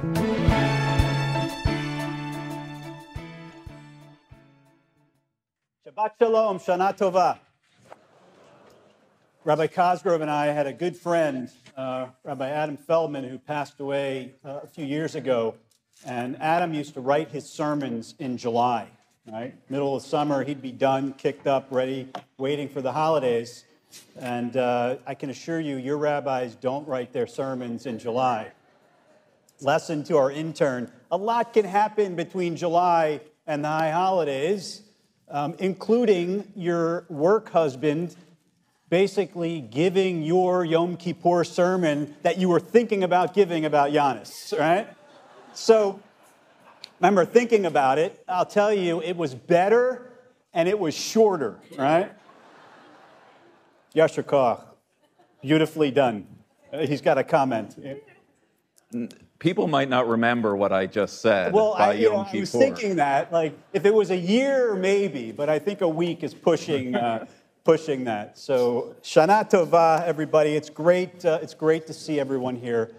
Shabbat Shalom, Shana Tova. Rabbi Cosgrove and I had a good friend, uh, Rabbi Adam Feldman, who passed away uh, a few years ago. And Adam used to write his sermons in July, right? Middle of summer, he'd be done, kicked up, ready, waiting for the holidays. And uh, I can assure you, your rabbis don't write their sermons in July. Lesson to our intern a lot can happen between July and the high holidays, um, including your work husband basically giving your Yom Kippur sermon that you were thinking about giving about Giannis, right? So, remember thinking about it, I'll tell you, it was better and it was shorter, right? Yasher beautifully done. He's got a comment. People might not remember what I just said. Well, I, you know, I was thinking that, like, if it was a year, maybe, but I think a week is pushing, uh, pushing that. So, Shana Tova, everybody. It's great. Uh, it's great to see everyone here.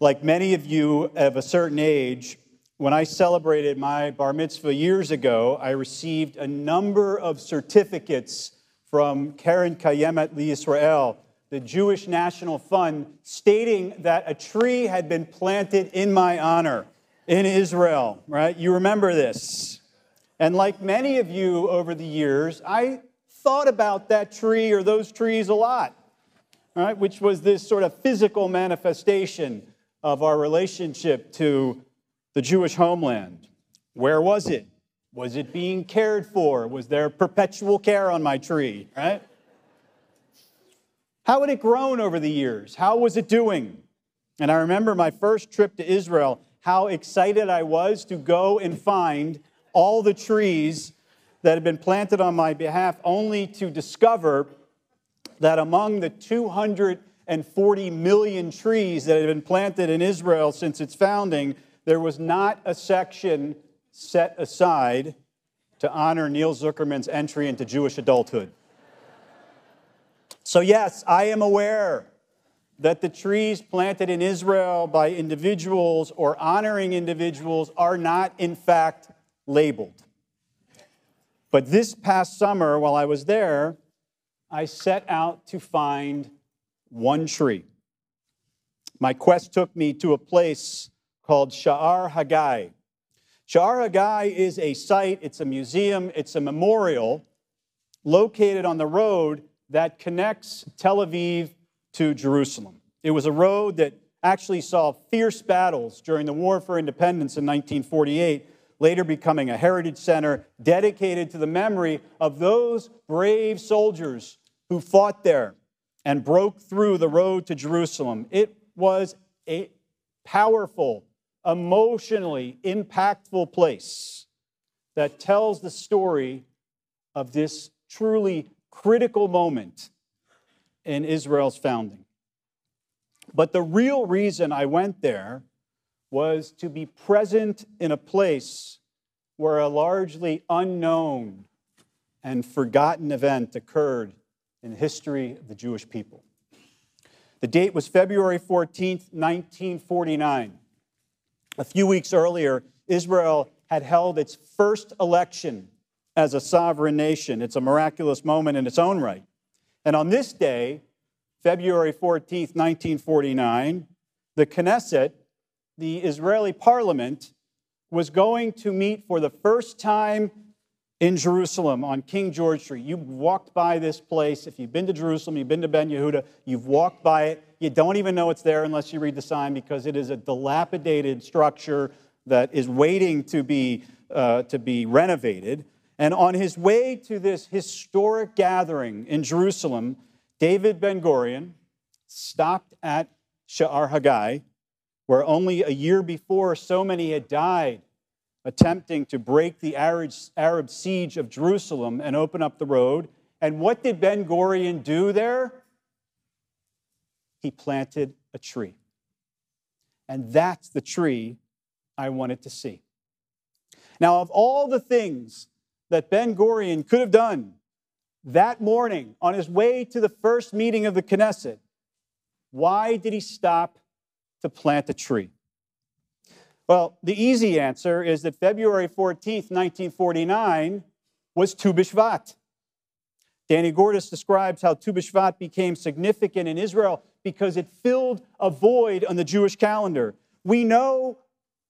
Like many of you of a certain age, when I celebrated my bar mitzvah years ago, I received a number of certificates from Keren Kayemet L'Yisrael, the Jewish National Fund, stating that a tree had been planted in my honor in Israel, right? You remember this. And like many of you over the years, I thought about that tree or those trees a lot, right? Which was this sort of physical manifestation of our relationship to the Jewish homeland. Where was it? Was it being cared for? Was there perpetual care on my tree, right? How had it grown over the years? How was it doing? And I remember my first trip to Israel, how excited I was to go and find all the trees that had been planted on my behalf, only to discover that among the 240 million trees that had been planted in Israel since its founding, there was not a section set aside to honor Neil Zuckerman's entry into Jewish adulthood. So, yes, I am aware that the trees planted in Israel by individuals or honoring individuals are not, in fact, labeled. But this past summer, while I was there, I set out to find one tree. My quest took me to a place called Sha'ar Hagai. Sha'ar Hagai is a site, it's a museum, it's a memorial located on the road that connects Tel Aviv to Jerusalem. It was a road that actually saw fierce battles during the War for Independence in 1948, later becoming a heritage center dedicated to the memory of those brave soldiers who fought there and broke through the road to Jerusalem. It was a powerful, emotionally impactful place that tells the story of this truly critical moment in Israel's founding. But the real reason I went there was to be present in a place where a largely unknown and forgotten event occurred in the history of the Jewish people. The date was February 14th, 1949. A few weeks earlier, Israel had held its first election as a sovereign nation. It's a miraculous moment in its own right. And on this day, February 14th, 1949, the Knesset, the Israeli parliament, was going to meet for the first time in Jerusalem on King George Street. You've walked by this place. If you've been to Jerusalem, you've been to Ben Yehuda, you've walked by it. You don't even know it's there unless you read the sign because it is a dilapidated structure that is waiting to be, uh, to be renovated. And on his way to this historic gathering in Jerusalem, David Ben Gurion stopped at Sha'ar Hagai where only a year before so many had died attempting to break the Arab siege of Jerusalem and open up the road. And what did Ben Gurion do there? He planted a tree. And that's the tree I wanted to see. Now, of all the things that Ben Gurion could have done that morning on his way to the first meeting of the Knesset, why did he stop to plant a tree? Well, the easy answer is that February 14th, 1949 was Tu B'Shvat. Danny Gordis describes how Tu B'Shvat became significant in Israel because it filled a void on the Jewish calendar. We know,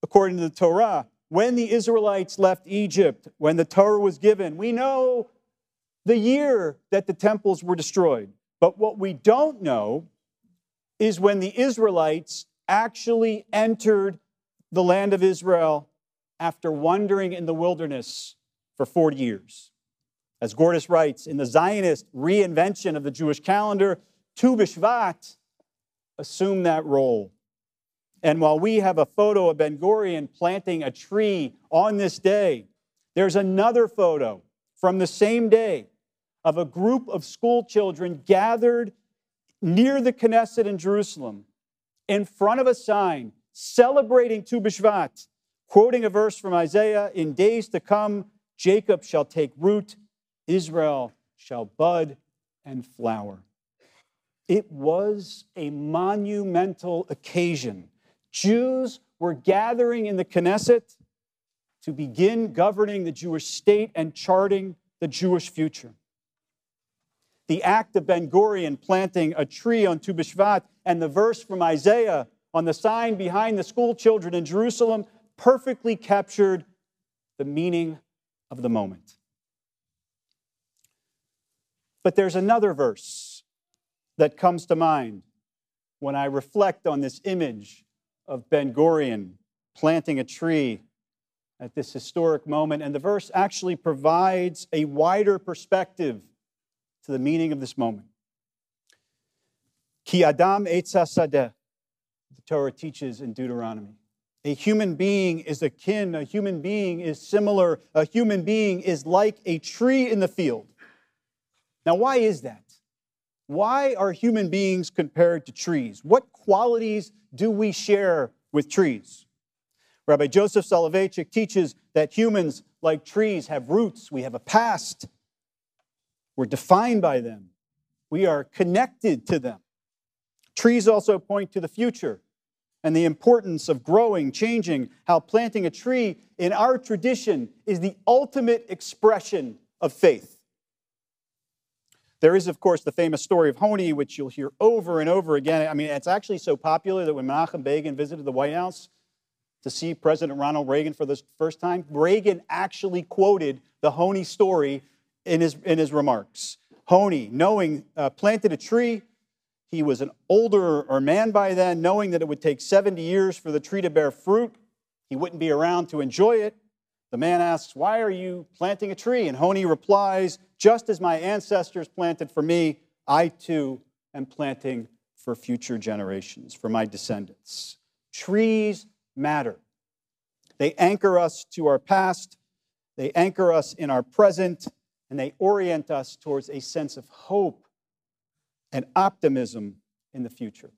according to the Torah, when the Israelites left Egypt, when the Torah was given, we know the year that the temples were destroyed. But what we don't know is when the Israelites actually entered the land of Israel after wandering in the wilderness for 40 years. As Gordis writes, in the Zionist reinvention of the Jewish calendar, Tu B'Shvat assumed that role. And while we have a photo of Ben Gurion planting a tree on this day, there's another photo from the same day of a group of school children gathered near the Knesset in Jerusalem in front of a sign celebrating Tu B'Shvat, quoting a verse from Isaiah In days to come, Jacob shall take root, Israel shall bud and flower. It was a monumental occasion. Jews were gathering in the Knesset to begin governing the Jewish state and charting the Jewish future. The act of Ben Gurion planting a tree on Tu B'Shvat and the verse from Isaiah on the sign behind the school children in Jerusalem perfectly captured the meaning of the moment. But there's another verse that comes to mind when I reflect on this image of Ben Gurion planting a tree at this historic moment. And the verse actually provides a wider perspective to the meaning of this moment. Ki Adam Eitz Hasadeh, the Torah teaches in Deuteronomy. A human being is akin, a human being is similar, a human being is like a tree in the field. Now, why is that? Why are human beings compared to trees? What qualities do we share with trees? Rabbi Joseph Soloveitchik teaches that humans, like trees, have roots. We have a past. We're defined by them. We are connected to them. Trees also point to the future and the importance of growing, changing, how planting a tree in our tradition is the ultimate expression of faith. There is, of course, the famous story of Honi, which you'll hear over and over again. I mean, it's actually so popular that when Menachem Begin visited the White House to see President Ronald Reagan for the first time, Reagan actually quoted the Honi story in his, in his remarks. Honi, knowing, uh, planted a tree, he was an older or man by then, knowing that it would take 70 years for the tree to bear fruit. He wouldn't be around to enjoy it. The man asks, Why are you planting a tree? And Honi replies, Just as my ancestors planted for me, I too am planting for future generations, for my descendants. Trees matter. They anchor us to our past, they anchor us in our present, and they orient us towards a sense of hope and optimism in the future.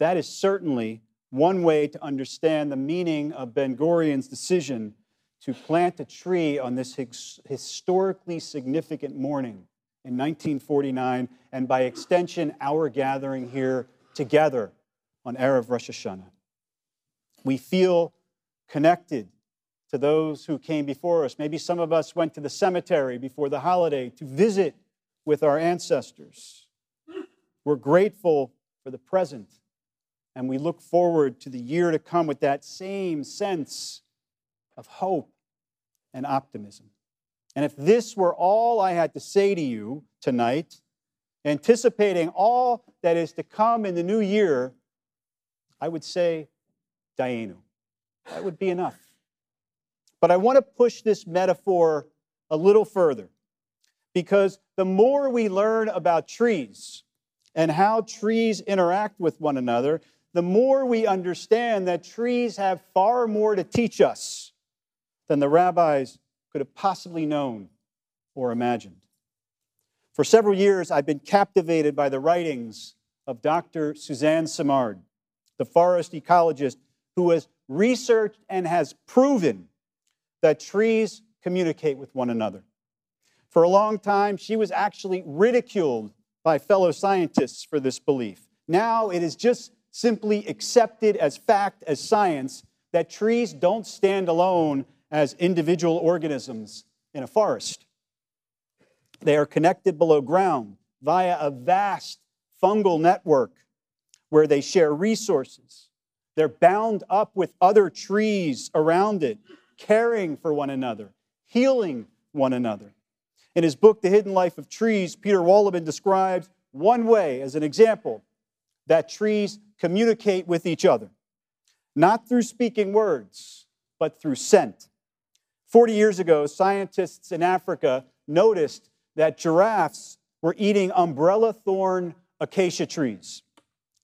That is certainly one way to understand the meaning of Ben Gurion's decision to plant a tree on this historically significant morning in 1949, and by extension, our gathering here together on Erev Rosh Hashanah. We feel connected to those who came before us. Maybe some of us went to the cemetery before the holiday to visit with our ancestors. We're grateful for the present, and we look forward to the year to come with that same sense of hope and optimism. And if this were all I had to say to you tonight, anticipating all that is to come in the new year, I would say, Dayenu. That would be enough. But I want to push this metaphor a little further because the more we learn about trees and how trees interact with one another, the more we understand that trees have far more to teach us than the rabbis could have possibly known or imagined. For several years, I've been captivated by the writings of Dr. Suzanne Simard, the forest ecologist who has researched and has proven that trees communicate with one another. For a long time, she was actually ridiculed by fellow scientists for this belief. Now it is just simply accepted as fact, as science, that trees don't stand alone as individual organisms in a forest. They are connected below ground via a vast fungal network where they share resources. They're bound up with other trees around it, caring for one another, healing one another. In his book, The Hidden Life of Trees, Peter Wohlleben describes one way, as an example, that trees communicate with each other, not through speaking words, but through scent. 40 years ago, scientists in Africa noticed that giraffes were eating umbrella thorn acacia trees.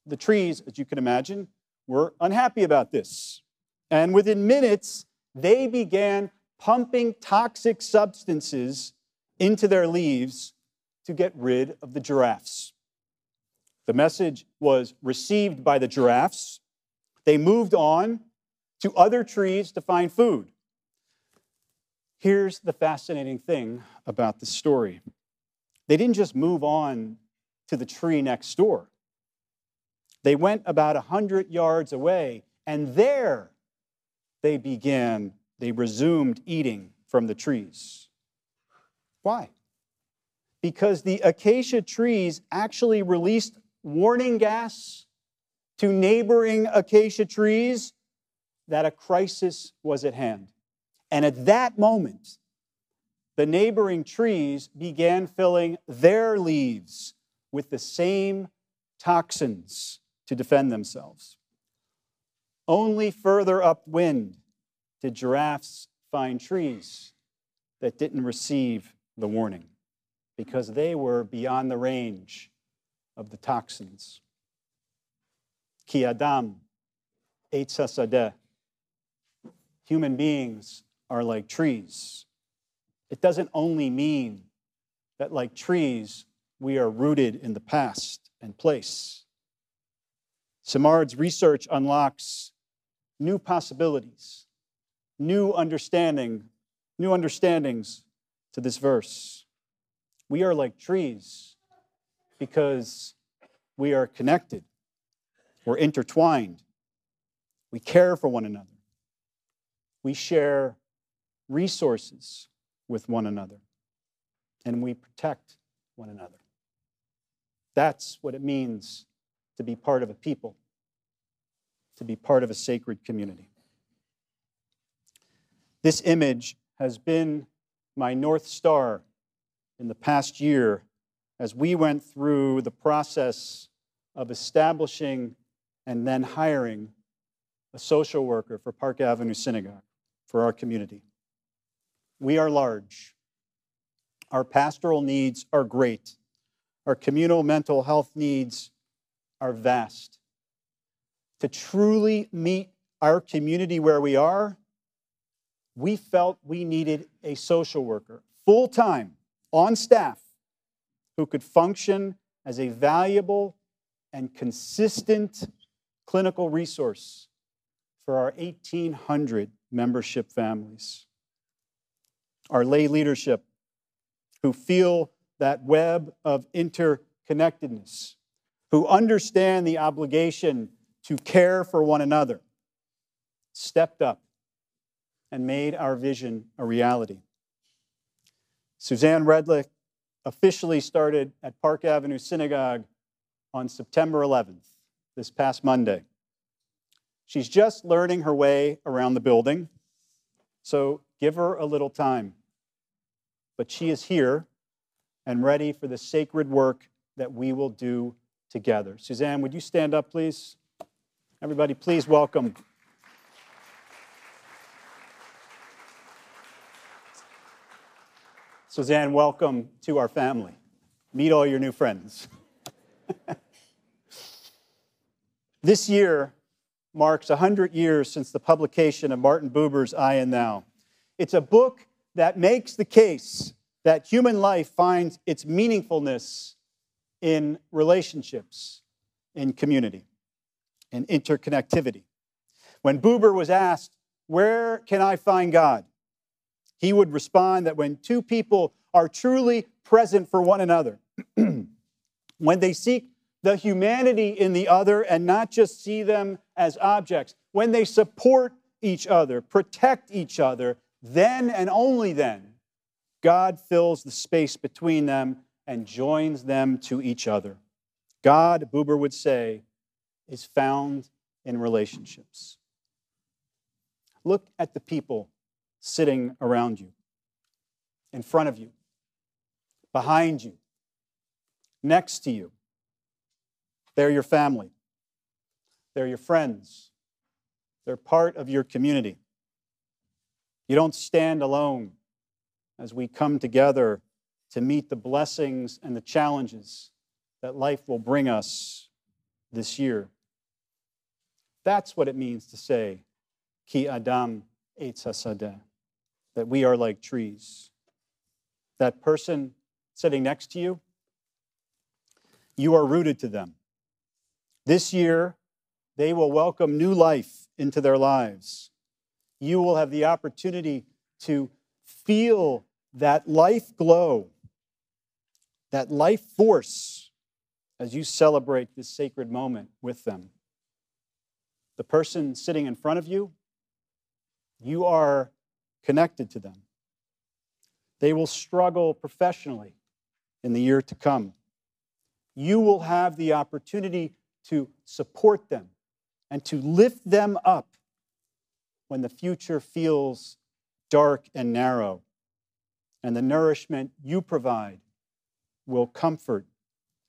The trees, as you can imagine, were unhappy about this. And within minutes, they began pumping toxic substances into their leaves to get rid of the giraffes. The message was received by the giraffes. They moved on to other trees to find food. Here's the fascinating thing about the story they didn't just move on to the tree next door, they went about 100 yards away, and there they began, they resumed eating from the trees. Why? Because the acacia trees actually released warning gas to neighboring acacia trees that a crisis was at hand. And at that moment, the neighboring trees began filling their leaves with the same toxins to defend themselves. Only further upwind did giraffes find trees that didn't receive the warning because they were beyond the range of the toxins. Ki Adam. Human beings are like trees. It doesn't only mean that, like trees, we are rooted in the past and place. Simard's research unlocks new possibilities, new understanding, new understandings to this verse. We are like trees because we are connected, we're intertwined, we care for one another, we share resources with one another, and we protect one another. That's what it means to be part of a people, to be part of a sacred community. This image has been my North Star in the past year as we went through the process of establishing and then hiring a social worker for Park Avenue Synagogue for our community. We are large. Our pastoral needs are great. Our communal mental health needs are vast. To truly meet our community where we are, we felt we needed a social worker full time on staff who could function as a valuable and consistent clinical resource for our 1,800 membership families. Our lay leadership, who feel that web of interconnectedness, who understand the obligation to care for one another, stepped up and made our vision a reality. Suzanne Redlich officially started at Park Avenue Synagogue on September 11th, this past Monday. She's just learning her way around the building, so give her a little time. But she is here and ready for the sacred work that we will do together. Suzanne, would you stand up, please? Everybody, please welcome Suzanne, welcome to our family. Meet all your new friends. This year marks 100 years since the publication of Martin Buber's I and Thou. It's a book that makes the case that human life finds its meaningfulness in relationships, in community, in interconnectivity. When Buber was asked, Where can I find God? He would respond that when two people are truly present for one another, when they seek the humanity in the other and not just see them as objects, when they support each other, protect each other, then and only then, God fills the space between them and joins them to each other. God, Buber would say, is found in relationships. Look at the people sitting around you, in front of you, behind you, next to you. They're your family, they're your friends, they're part of your community. You don't stand alone as we come together to meet the blessings and the challenges that life will bring us this year. That's what it means to say, Ki Adam Eitz Hasadeh that we are like trees. That person sitting next to you, you are rooted to them. This year, they will welcome new life into their lives. You will have the opportunity to feel that life glow, that life force as you celebrate this sacred moment with them. The person sitting in front of you, you are connected to them. They will struggle professionally in the year to come. You will have the opportunity to support them and to lift them up when the future feels dark and narrow. And the nourishment you provide will comfort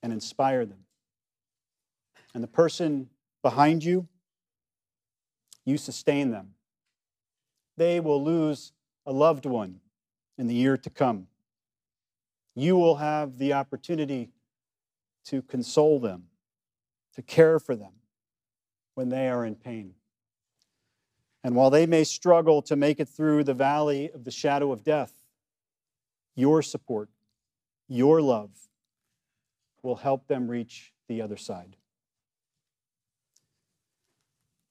and inspire them. And the person behind you, you sustain them they will lose a loved one in the year to come. You will have the opportunity to console them, to care for them when they are in pain. And while they may struggle to make it through the valley of the shadow of death, your support, your love will help them reach the other side.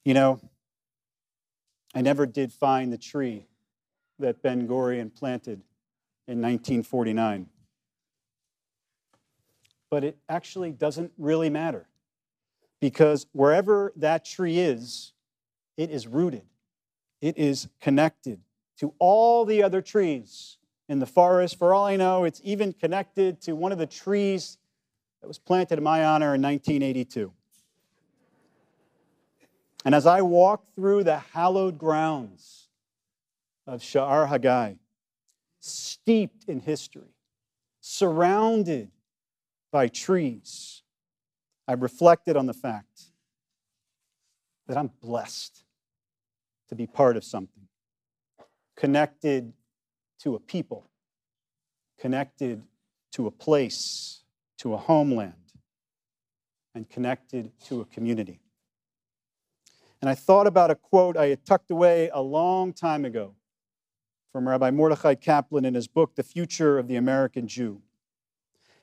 You know, I never did find the tree that Ben Gurion planted in 1949. But it actually doesn't really matter because wherever that tree is, it is rooted, it is connected to all the other trees in the forest. For all I know, it's even connected to one of the trees that was planted in my honor in 1982. And as I walk through the hallowed grounds of Sha'ar Hagai, steeped in history, surrounded by trees, I reflected on the fact that I'm blessed to be part of something, connected to a people, connected to a place, to a homeland, and connected to a community. And I thought about a quote I had tucked away a long time ago from Rabbi Mordechai Kaplan in his book, The Future of the American Jew.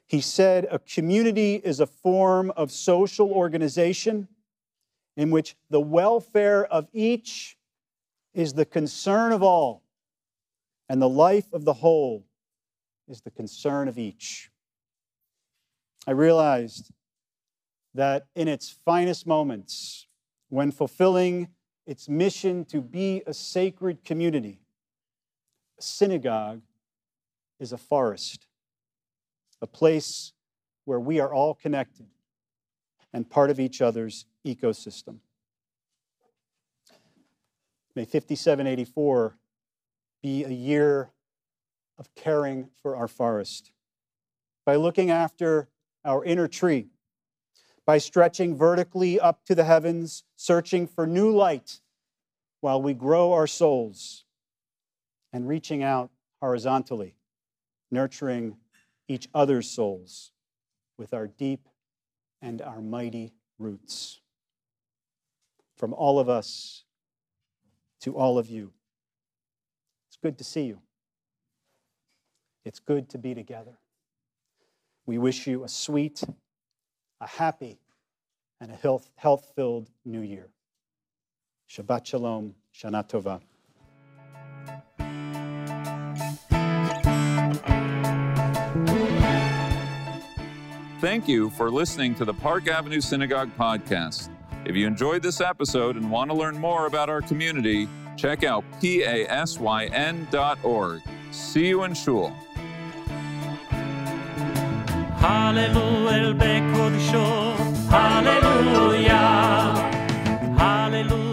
He said, A community is a form of social organization in which the welfare of each is the concern of all, and the life of the whole is the concern of each. I realized that in its finest moments, when fulfilling its mission to be a sacred community. Synagogue is a forest, a place where we are all connected and part of each other's ecosystem. May 5784 be a year of caring for our forest by looking after our inner tree by stretching vertically up to the heavens, searching for new light while we grow our souls, and reaching out horizontally, nurturing each other's souls with our deep and our mighty roots. from all of us to all of you. It's good to see you. It's good to be together. We wish you a sweet, a happy, and a health filled new year. Shabbat Shalom, Shana Tova. Thank you for listening to the Park Avenue Synagogue podcast. If you enjoyed this episode and want to learn more about our community, check out pasyn.org. See you in Shul. Hallelujah, Hallelujah.